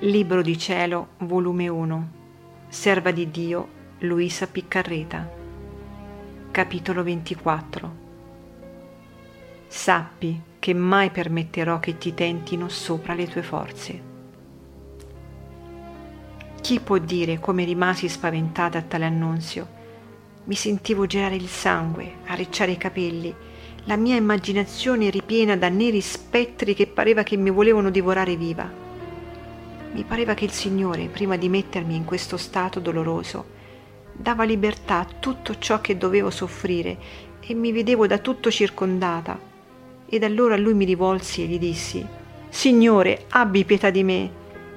Libro di cielo, volume 1, Serva di Dio, Luisa Piccarreta. Capitolo 24. Sappi che mai permetterò che ti tentino sopra le tue forze. Chi può dire come rimasi spaventata a tale annunzio? Mi sentivo gelare il sangue, arricciare i capelli, la mia immaginazione ripiena da neri spettri che pareva che mi volevano divorare viva mi pareva che il Signore, prima di mettermi in questo stato doloroso, dava libertà a tutto ciò che dovevo soffrire e mi vedevo da tutto circondata. Ed allora a lui mi rivolsi e gli dissi, Signore, abbi pietà di me.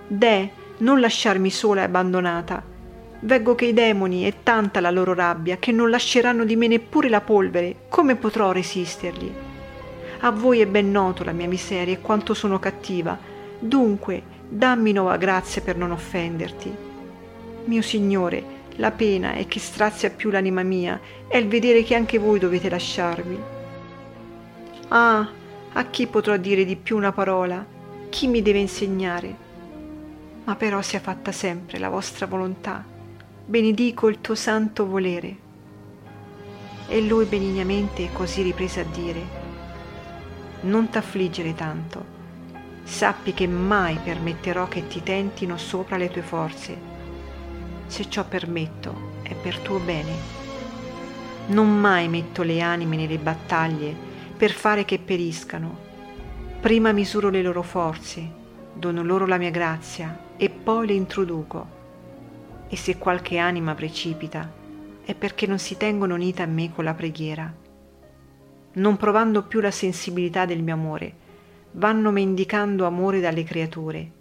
De, non lasciarmi sola e abbandonata. Veggo che i demoni è tanta la loro rabbia che non lasceranno di me neppure la polvere. Come potrò resistergli? A voi è ben noto la mia miseria e quanto sono cattiva. Dunque, dammi nuova grazia per non offenderti. Mio Signore, la pena è che strazia più l'anima mia è il vedere che anche voi dovete lasciarmi. Ah, a chi potrò dire di più una parola? Chi mi deve insegnare? Ma però sia fatta sempre la vostra volontà. Benedico il tuo santo volere. E lui benignamente così riprese a dire, non t'affliggere tanto sappi che mai permetterò che ti tentino sopra le tue forze. Se ciò permetto è per tuo bene. Non mai metto le anime nelle battaglie per fare che periscano. Prima misuro le loro forze, dono loro la mia grazia e poi le introduco. E se qualche anima precipita, è perché non si tengono unite a me con la preghiera. Non provando più la sensibilità del mio amore, vanno mendicando amore dalle creature,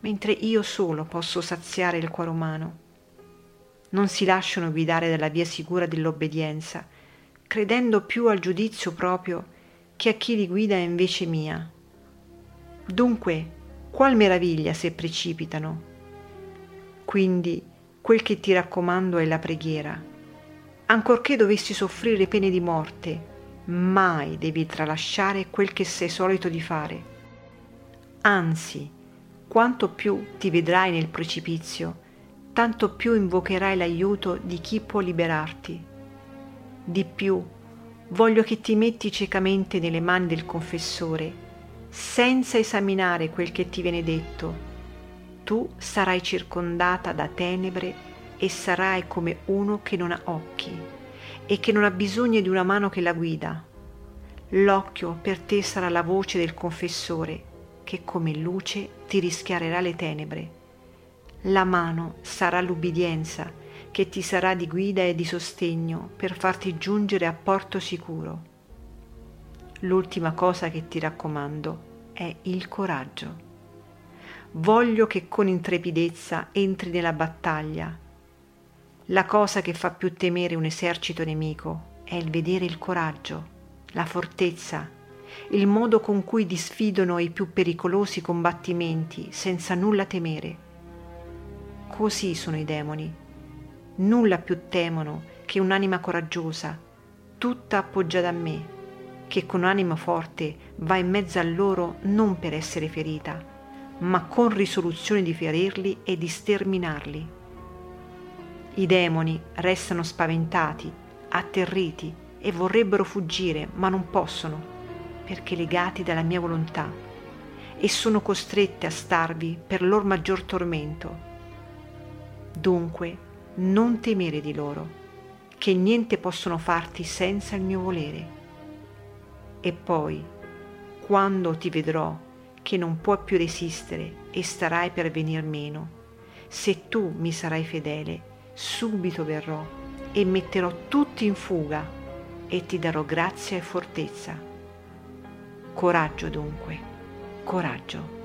mentre io solo posso saziare il cuore umano. Non si lasciano guidare dalla via sicura dell'obbedienza, credendo più al giudizio proprio che a chi li guida invece mia. Dunque, qual meraviglia se precipitano? Quindi, quel che ti raccomando è la preghiera. Ancorché dovessi soffrire pene di morte, mai devi tralasciare quel che sei solito di fare. Anzi, quanto più ti vedrai nel precipizio, tanto più invocherai l'aiuto di chi può liberarti. Di più, voglio che ti metti ciecamente nelle mani del confessore, senza esaminare quel che ti viene detto. Tu sarai circondata da tenebre e sarai come uno che non ha occhi e che non ha bisogno di una mano che la guida. L'occhio per te sarà la voce del confessore che come luce ti rischiarerà le tenebre. La mano sarà l'ubbidienza che ti sarà di guida e di sostegno per farti giungere a porto sicuro. L'ultima cosa che ti raccomando è il coraggio. Voglio che con intrepidezza entri nella battaglia la cosa che fa più temere un esercito nemico è il vedere il coraggio, la fortezza, il modo con cui disfidano i più pericolosi combattimenti senza nulla temere. Così sono i demoni. Nulla più temono che un'anima coraggiosa, tutta appoggiata a me, che con anima forte va in mezzo a loro non per essere ferita, ma con risoluzione di ferirli e di sterminarli. I demoni restano spaventati, atterriti e vorrebbero fuggire, ma non possono, perché legati dalla mia volontà, e sono costrette a starvi per lor maggior tormento. Dunque, non temere di loro, che niente possono farti senza il mio volere. E poi, quando ti vedrò che non puoi più resistere e starai per venir meno, se tu mi sarai fedele, subito verrò e metterò tutti in fuga e ti darò grazia e fortezza. Coraggio dunque, coraggio.